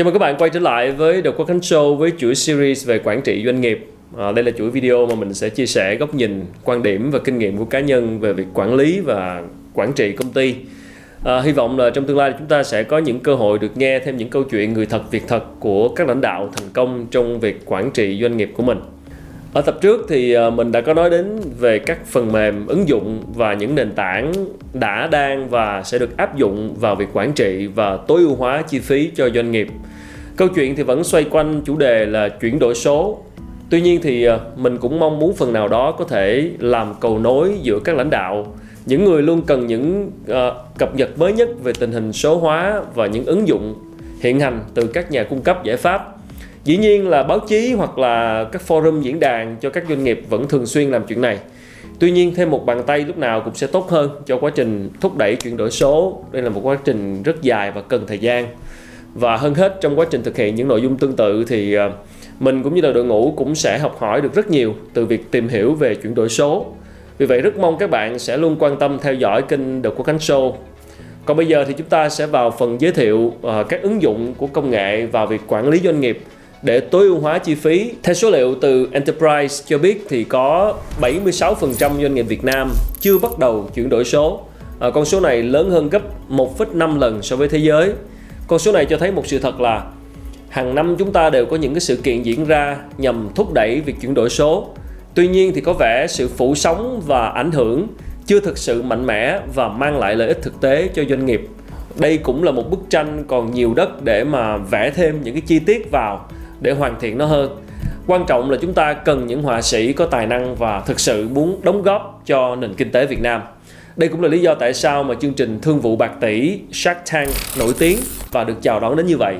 Chào mừng các bạn quay trở lại với The Quang Show với chuỗi series về quản trị doanh nghiệp. À, đây là chuỗi video mà mình sẽ chia sẻ góc nhìn, quan điểm và kinh nghiệm của cá nhân về việc quản lý và quản trị công ty. À, hy vọng là trong tương lai chúng ta sẽ có những cơ hội được nghe thêm những câu chuyện người thật việc thật của các lãnh đạo thành công trong việc quản trị doanh nghiệp của mình. Ở tập trước thì ờ, mình đã có nói đến về các phần mềm ứng dụng và những nền tảng đã đang và sẽ được áp dụng vào việc quản trị và tối ưu hóa chi phí cho doanh nghiệp. Câu chuyện thì vẫn xoay quanh chủ đề là chuyển đổi số. Tuy nhiên thì ờ, mình cũng mong muốn phần nào đó có thể làm cầu nối giữa các lãnh đạo, những người luôn cần những uh, cập nhật mới nhất về tình hình số hóa và những ứng dụng hiện hành từ các nhà cung cấp giải pháp dĩ nhiên là báo chí hoặc là các forum diễn đàn cho các doanh nghiệp vẫn thường xuyên làm chuyện này. Tuy nhiên, thêm một bàn tay lúc nào cũng sẽ tốt hơn cho quá trình thúc đẩy chuyển đổi số. Đây là một quá trình rất dài và cần thời gian. Và hơn hết, trong quá trình thực hiện những nội dung tương tự thì ờ, mình cũng như là đội ngũ cũng sẽ học hỏi được rất nhiều từ việc tìm hiểu về chuyển đổi số. Vì vậy, rất mong các bạn sẽ luôn quan tâm theo dõi kênh The Quốc Khánh Show. Còn bây giờ thì chúng ta sẽ vào phần giới thiệu ờ, các ứng dụng của công nghệ vào việc quản lý doanh nghiệp để tối ưu hóa chi phí. Theo số liệu từ Enterprise cho biết thì có 76% doanh nghiệp Việt Nam chưa bắt đầu chuyển đổi số. À, con số này lớn hơn gấp 1,5 lần so với thế giới. Con số này cho thấy một sự thật là hàng năm chúng ta đều có những cái sự kiện diễn ra nhằm thúc đẩy việc chuyển đổi số. Tuy nhiên thì có vẻ sự phủ sóng và ảnh hưởng chưa thực sự mạnh mẽ và mang lại lợi ích thực tế cho doanh nghiệp. Đây cũng là một bức tranh còn nhiều đất để mà vẽ thêm những cái chi tiết vào để hoàn thiện nó hơn quan trọng là chúng ta cần những họa sĩ có tài năng và thực sự muốn đóng góp cho nền kinh tế Việt Nam đây cũng là lý do tại sao mà chương trình Thương vụ bạc tỷ Shark Tank nổi tiếng và được chào đón đến như vậy.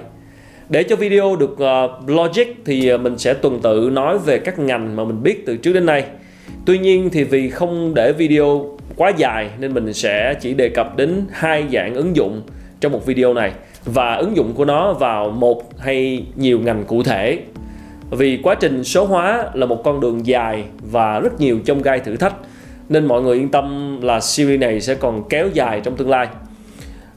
Để cho video được uh, logic thì ờ, mình sẽ tuần tự nói về các ngành mà mình biết từ trước đến nay. Tuy nhiên thì vì không để video quá dài nên mình sẽ chỉ đề cập đến hai dạng ứng dụng trong một video này và ứng dụng của nó vào một hay nhiều ngành cụ thể. Vì quá trình số hóa là một con đường dài và rất nhiều trong gai thử thách nên mọi người yên tâm là series này sẽ còn kéo dài trong tương lai.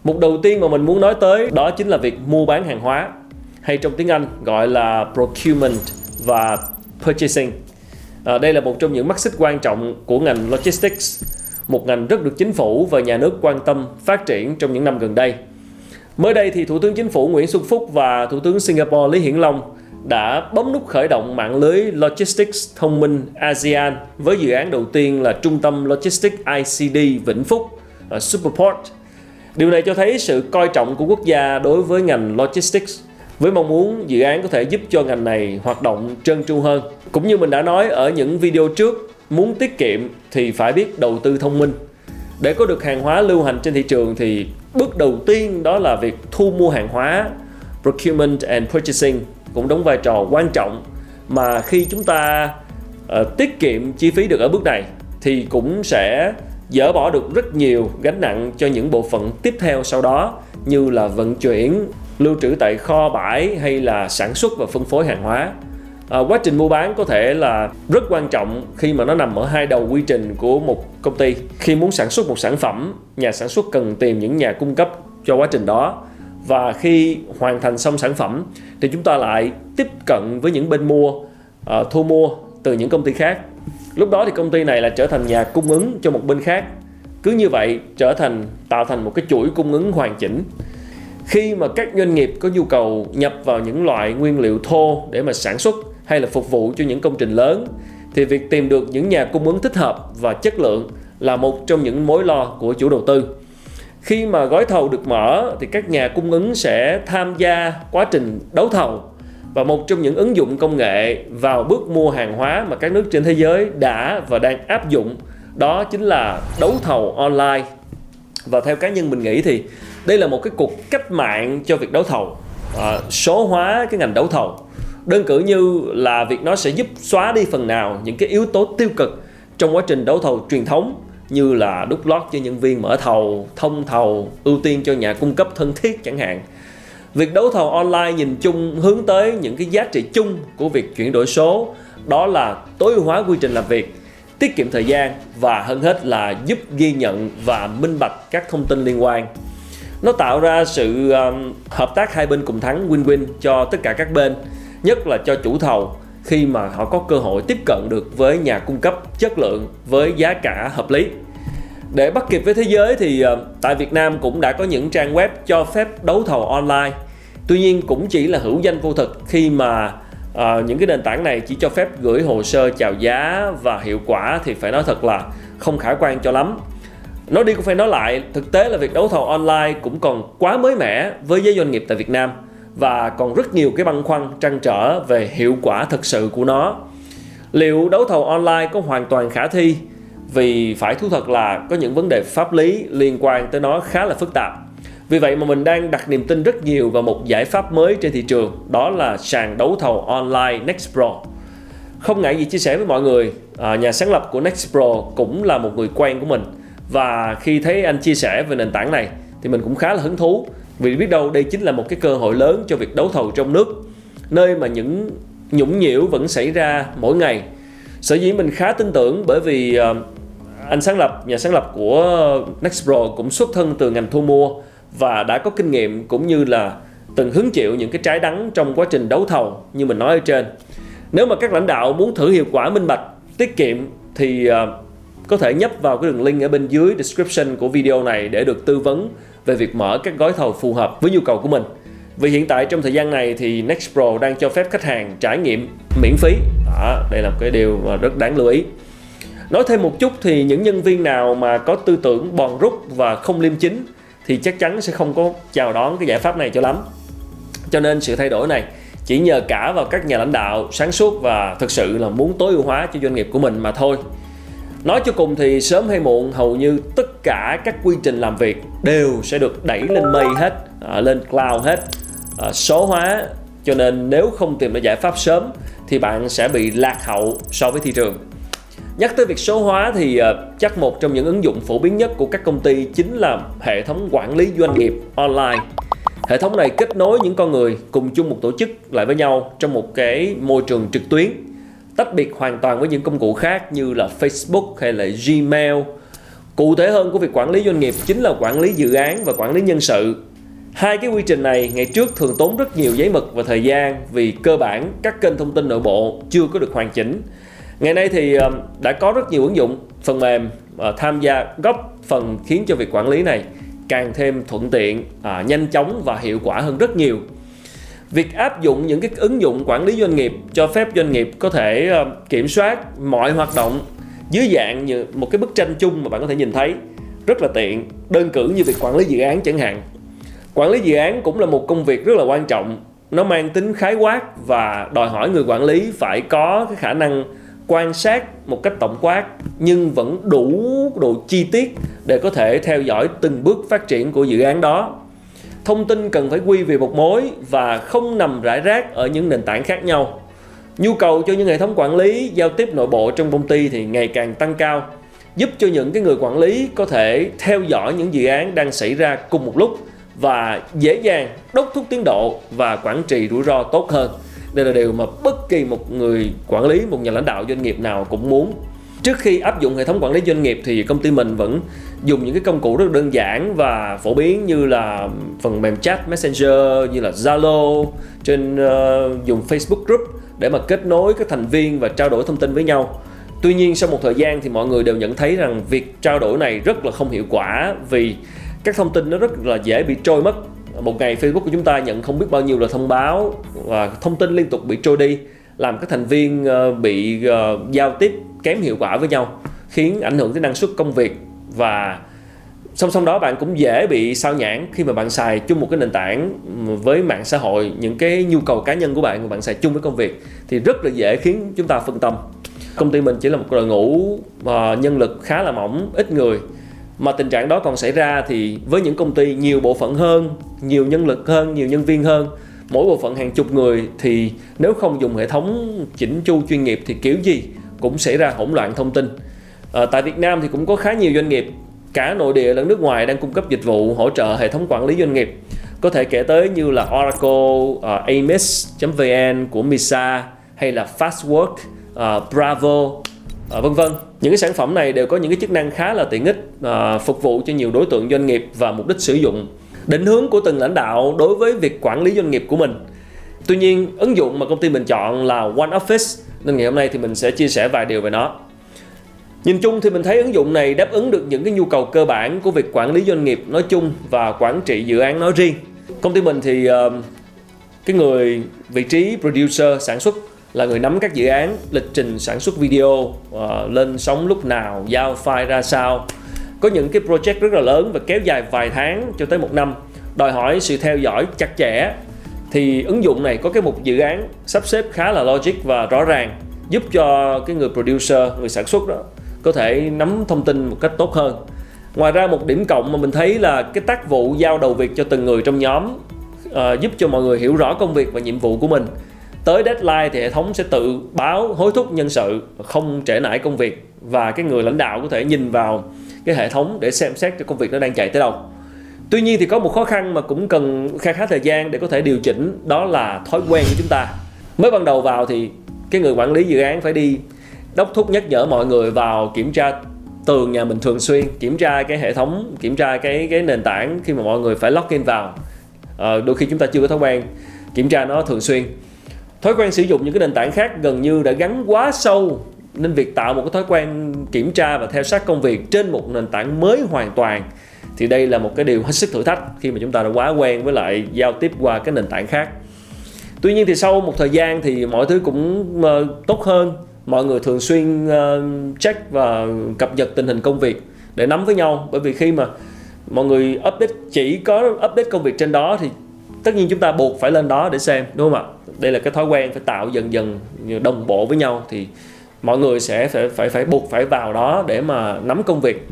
Một đầu tiên mà mình muốn nói tới đó chính là việc mua bán hàng hóa hay trong tiếng Anh gọi là procurement và purchasing. À, đây là một trong những mắt xích quan trọng của ngành logistics một ngành rất được chính phủ và nhà nước quan tâm phát triển trong những năm gần đây. Mới đây thì Thủ tướng Chính phủ Nguyễn Xuân Phúc và Thủ tướng Singapore Lý Hiển Long đã bấm nút khởi động mạng lưới Logistics thông minh ASEAN với dự án đầu tiên là Trung tâm Logistics ICD Vĩnh Phúc, ở Superport. Điều này cho thấy sự coi trọng của quốc gia đối với ngành Logistics với mong muốn dự án có thể giúp cho ngành này hoạt động trơn tru hơn. Cũng như mình đã nói ở những video trước, muốn tiết kiệm thì phải biết đầu tư thông minh. Để có được hàng hóa lưu hành trên thị trường thì bước đầu tiên đó là việc thu mua hàng hóa procurement and purchasing cũng đóng vai trò quan trọng mà khi chúng ta uh, tiết kiệm chi phí được ở bước này thì cũng sẽ dỡ bỏ được rất nhiều gánh nặng cho những bộ phận tiếp theo sau đó như là vận chuyển lưu trữ tại kho bãi hay là sản xuất và phân phối hàng hóa à, quá trình mua bán có thể là rất quan trọng khi mà nó nằm ở hai đầu quy trình của một công ty. Khi muốn sản xuất một sản phẩm nhà sản xuất cần tìm những nhà cung cấp cho quá trình đó. Và khi hoàn thành xong sản phẩm thì chúng ta lại tiếp cận với những bên mua uh, thu mua từ những công ty khác. Lúc đó thì công ty này là trở thành nhà cung ứng cho một bên khác. Cứ như vậy trở thành tạo thành một cái chuỗi cung ứng hoàn chỉnh. Khi mà các doanh nghiệp có nhu cầu nhập vào những loại nguyên liệu thô để mà sản xuất hay là phục vụ cho những công trình lớn thì việc tìm được những nhà cung ứng thích hợp và chất lượng là một trong những mối lo của chủ đầu tư. Khi mà gói thầu được mở thì các nhà cung ứng sẽ tham gia quá trình đấu thầu và một trong những ứng dụng công nghệ vào bước mua hàng hóa mà các nước trên thế giới đã và đang áp dụng đó chính là đấu thầu online. Và theo cá nhân mình nghĩ thì đây là một cái cuộc cách mạng cho việc đấu thầu, à, số hóa cái ngành đấu thầu đơn cử như là việc nó sẽ giúp xóa đi phần nào những cái yếu tố tiêu cực trong quá trình đấu thầu truyền thống như là đúc lót cho nhân viên mở thầu, thông thầu, ưu tiên cho nhà cung cấp thân thiết chẳng hạn. Việc đấu thầu online nhìn chung hướng tới những cái giá trị chung của việc chuyển đổi số đó là tối ưu hóa quy trình làm việc, tiết kiệm thời gian và hơn hết là giúp ghi nhận và minh bạch các thông tin liên quan. nó tạo ra sự um, hợp tác hai bên cùng thắng win-win cho tất cả các bên nhất là cho chủ thầu khi mà họ có cơ hội tiếp cận được với nhà cung cấp chất lượng với giá cả hợp lý. Để bắt kịp với thế giới thì ờ, tại Việt Nam cũng đã có những trang web cho phép đấu thầu online. Tuy nhiên cũng chỉ là hữu danh vô thực khi mà uh, những cái nền tảng này chỉ cho phép gửi hồ sơ chào giá và hiệu quả thì phải nói thật là không khả quan cho lắm. Nói đi cũng phải nói lại thực tế là việc đấu thầu online cũng còn quá mới mẻ với giới doanh nghiệp tại Việt Nam và còn rất nhiều cái băn khoăn trăn trở về hiệu quả thực sự của nó. Liệu đấu thầu online có hoàn toàn khả thi? Vì phải thú thật là có những vấn đề pháp lý liên quan tới nó khá là phức tạp. Vì vậy mà mình đang đặt niềm tin rất nhiều vào một giải pháp mới trên thị trường đó là sàn đấu thầu online Nextpro không ngại gì chia sẻ với mọi người à, nhà sáng lập của Nextpro cũng là một người quen của mình. Và khi thấy anh chia sẻ về nền tảng này thì mình cũng khá là hứng thú vì biết đâu đây chính là một cái cơ hội lớn cho việc đấu thầu trong nước, nơi mà những nhũng nhiễu vẫn xảy ra mỗi ngày. Sở dĩ mình khá tin tưởng bởi vì ờ, anh sáng lập, nhà sáng lập của Nextpro cũng xuất thân từ ngành thu mua và đã có kinh nghiệm cũng như là từng hứng chịu những cái trái đắng trong quá trình đấu thầu như mình nói ở trên. Nếu mà các lãnh đạo muốn thử hiệu quả minh bạch, tiết kiệm thì ờ, có thể nhấp vào cái đường link ở bên dưới description của video này để được tư vấn về việc mở các gói thầu phù hợp với nhu cầu của mình. Vì hiện tại trong thời gian này thì Nextpro đang cho phép khách hàng trải nghiệm miễn phí. Đó, đây là một cái điều mà rất đáng lưu ý. Nói thêm một chút thì những nhân viên nào mà có tư tưởng bòn rút và không liêm chính thì chắc chắn sẽ không có chào đón cái giải pháp này cho lắm. Cho nên sự thay đổi này chỉ nhờ cả vào các nhà lãnh đạo sáng suốt và thực sự là muốn tối ưu hóa cho doanh nghiệp của mình mà thôi. Nói cho cùng thì sớm hay muộn hầu như tất cả các quy trình làm việc đều sẽ được đẩy lên mây hết, à, lên cloud hết, à, số hóa. Cho nên nếu không tìm được giải pháp sớm thì bạn sẽ bị lạc hậu so với thị trường. Nhắc tới việc số hóa thì uh, chắc một trong những ứng dụng phổ biến nhất của các công ty chính là hệ thống quản lý doanh nghiệp online. Hệ thống này kết nối những con người cùng chung một tổ chức lại với nhau trong một cái môi trường trực tuyến tách biệt hoàn toàn với những công cụ khác như là Facebook hay là Gmail. Cụ thể hơn của việc quản lý doanh nghiệp chính là quản lý dự án và quản lý nhân sự. Hai cái quy trình này ngày trước thường tốn rất nhiều giấy mực và thời gian vì cơ bản các kênh thông tin nội bộ chưa có được hoàn chỉnh. Ngày nay thì ờ, đã có rất nhiều ứng dụng, phần mềm ờ, tham gia góp phần khiến cho việc quản lý này càng thêm thuận tiện, à, nhanh chóng và hiệu quả hơn rất nhiều. Việc áp dụng những cái ứng dụng quản lý doanh nghiệp cho phép doanh nghiệp có thể ờ, kiểm soát mọi hoạt động dưới dạng như một cái bức tranh chung mà bạn có thể nhìn thấy, rất là tiện, đơn cử như việc quản lý dự án chẳng hạn. Quản lý dự án cũng là một công việc rất là quan trọng, nó mang tính khái quát và đòi hỏi người quản lý phải có cái khả năng quan sát một cách tổng quát, nhưng vẫn đủ độ chi tiết để có thể theo dõi từng bước phát triển của dự án đó thông tin cần phải quy về một mối và không nằm rải rác ở những nền tảng khác nhau. Nhu cầu cho những hệ thống quản lý giao tiếp nội bộ trong công ty thì ngày càng tăng cao, giúp cho những cái người quản lý có thể theo dõi những dự án đang xảy ra cùng một lúc và dễ dàng đốc thúc tiến độ và quản trị rủi ro tốt hơn. Đây là điều mà bất kỳ một người quản lý, một nhà lãnh đạo doanh nghiệp nào cũng muốn trước khi áp dụng hệ thống quản lý doanh nghiệp thì công ty mình vẫn dùng những cái công cụ rất đơn giản và phổ biến như là phần mềm chat messenger như là zalo trên uh, dùng facebook group để mà kết nối các thành viên và trao đổi thông tin với nhau. Tuy nhiên sau một thời gian thì mọi người đều nhận thấy rằng việc trao đổi này rất là không hiệu quả vì các thông tin nó rất là dễ bị trôi mất. Một ngày facebook của chúng ta nhận không biết bao nhiêu là thông báo và thông tin liên tục bị trôi đi làm các thành viên ờ, bị ờ, giao tiếp kém hiệu quả với nhau, khiến ảnh hưởng tới năng suất công việc. Và song song đó bạn cũng dễ bị sao nhãn khi mà bạn xài chung một cái nền tảng với mạng xã hội, những cái nhu cầu cá nhân của bạn mà bạn xài chung với công việc thì rất là dễ khiến chúng ta phân tâm. Công ty mình chỉ là một đội ngũ ờ, nhân lực khá là mỏng, ít người. Mà tình trạng đó còn xảy ra thì với những công ty nhiều bộ phận hơn, nhiều nhân lực hơn, nhiều nhân viên hơn mỗi bộ phận hàng chục người thì nếu không dùng hệ thống chỉnh chu chuyên nghiệp thì kiểu gì cũng xảy ra hỗn loạn thông tin. À, tại Việt Nam thì cũng có khá nhiều doanh nghiệp cả nội địa lẫn nước ngoài đang cung cấp dịch vụ hỗ trợ hệ thống quản lý doanh nghiệp. Có thể kể tới như là Oracle, ờ, uh, Amis.vn của Misa hay là Fastwork, uh, ờ, Bravo, uh, vân vân. Những cái sản phẩm này đều có những cái chức năng khá là tiện ích uh, phục vụ cho nhiều đối tượng doanh nghiệp và mục đích sử dụng định hướng của từng lãnh đạo đối với việc quản lý doanh nghiệp của mình tuy nhiên ứng dụng mà công ty mình chọn là One Office nên ngày hôm nay thì mình sẽ chia sẻ vài điều về nó Nhìn chung thì mình thấy ứng dụng này đáp ứng được những cái nhu cầu cơ bản của việc quản lý doanh nghiệp nói chung và quản trị dự án nói riêng. Công ty mình thì uh, cái người vị trí producer sản xuất là người nắm các dự án, lịch trình sản xuất video, uh, lên sóng lúc nào, giao file ra sao. Có những cái project rất là lớn và kéo dài vài tháng cho tới một năm, đòi hỏi sự theo dõi chặt chẽ. Thì ứng dụng này có cái mục dự án sắp xếp khá là logic và rõ ràng, giúp cho cái người producer, người sản xuất đó có thể nắm thông tin một cách tốt hơn. Ngoài ra một điểm cộng mà mình thấy là cái tác vụ giao đầu việc cho từng người trong nhóm uh, giúp cho mọi người hiểu rõ công việc và nhiệm vụ của mình. Tới deadline thì hệ thống sẽ tự báo hối thúc nhân sự không trễ nải công việc. Và cái người lãnh đạo có thể nhìn vào cái hệ thống để xem xét cái công việc nó đang chạy tới đâu. Tuy nhiên thì có một khó khăn mà cũng cần kha khá thời gian để có thể điều chỉnh đó là thói quen của chúng ta. Mới ban đầu vào thì cái người quản lý dự án phải đi đốc thúc nhắc nhở mọi người vào kiểm tra tường nhà mình thường xuyên kiểm tra cái hệ thống kiểm tra cái cái nền tảng khi mà mọi người phải login vào. À, đôi khi chúng ta chưa có thói quen kiểm tra nó thường xuyên. Thói quen sử dụng những cái nền tảng khác gần như đã gắn quá sâu nên việc tạo một cái thói quen kiểm tra và theo sát công việc trên một nền tảng mới hoàn toàn thì đây là một cái điều hết sức thử thách khi mà chúng ta đã quá quen với lại giao tiếp qua cái nền tảng khác. Tuy nhiên thì sau một thời gian thì mọi thứ cũng uh, tốt hơn. Mọi người thường xuyên uh, check và cập nhật tình hình công việc để nắm với nhau. Bởi vì khi mà mọi người update chỉ có update công việc trên đó thì tất nhiên chúng ta buộc phải lên đó để xem đúng không ạ? Đây là cái thói quen phải tạo dần dần đồng bộ với nhau thì mọi người sẽ phải phải phải buộc phải vào đó để mà nắm công việc.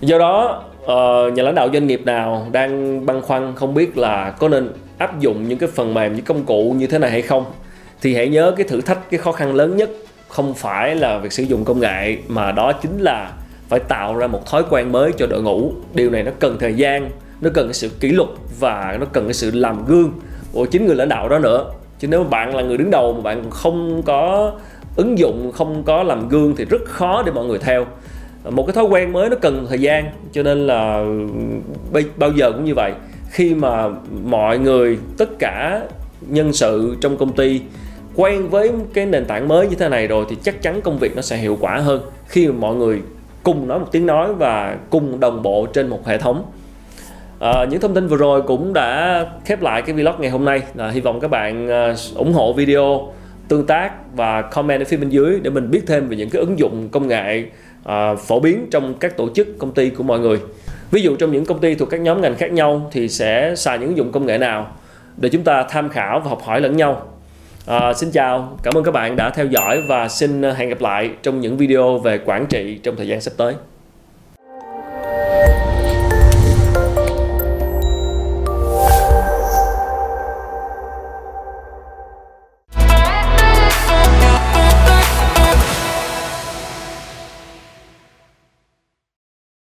Do đó uh, nhà lãnh đạo doanh nghiệp nào đang băn khoăn không biết là có nên áp dụng những cái phần mềm những công cụ như thế này hay không thì hãy nhớ cái thử thách cái khó khăn lớn nhất không phải là việc sử dụng công nghệ mà đó chính là phải tạo ra một thói quen mới cho đội ngũ. Điều này nó cần thời gian nó cần cái sự kỷ luật và nó cần cái sự làm gương của chính người lãnh đạo đó nữa. Chứ nếu bạn là người đứng đầu mà bạn không có ứng dụng không có làm gương thì rất khó để mọi người theo. Một cái thói quen mới nó cần thời gian cho nên là bao giờ cũng như vậy. Khi mà mọi người tất cả nhân sự trong công ty quen với cái nền tảng mới như thế này rồi thì chắc chắn công việc nó sẽ hiệu quả hơn khi mà mọi người cùng nói một tiếng nói và cùng đồng bộ trên một hệ thống. À, những thông tin vừa rồi cũng đã khép lại cái vlog ngày hôm nay. À, hy vọng các bạn à, ủng hộ video tương tác và comment ở phía bên dưới để mình biết thêm về những cái ứng dụng công nghệ uh, phổ biến trong các tổ chức công ty của mọi người ví dụ trong những công ty thuộc các nhóm ngành khác nhau thì sẽ xài những ứng dụng công nghệ nào để chúng ta tham khảo và học hỏi lẫn nhau À, xin chào, cảm ơn các bạn đã theo dõi và xin hẹn gặp lại trong những video về quản trị trong thời gian sắp tới.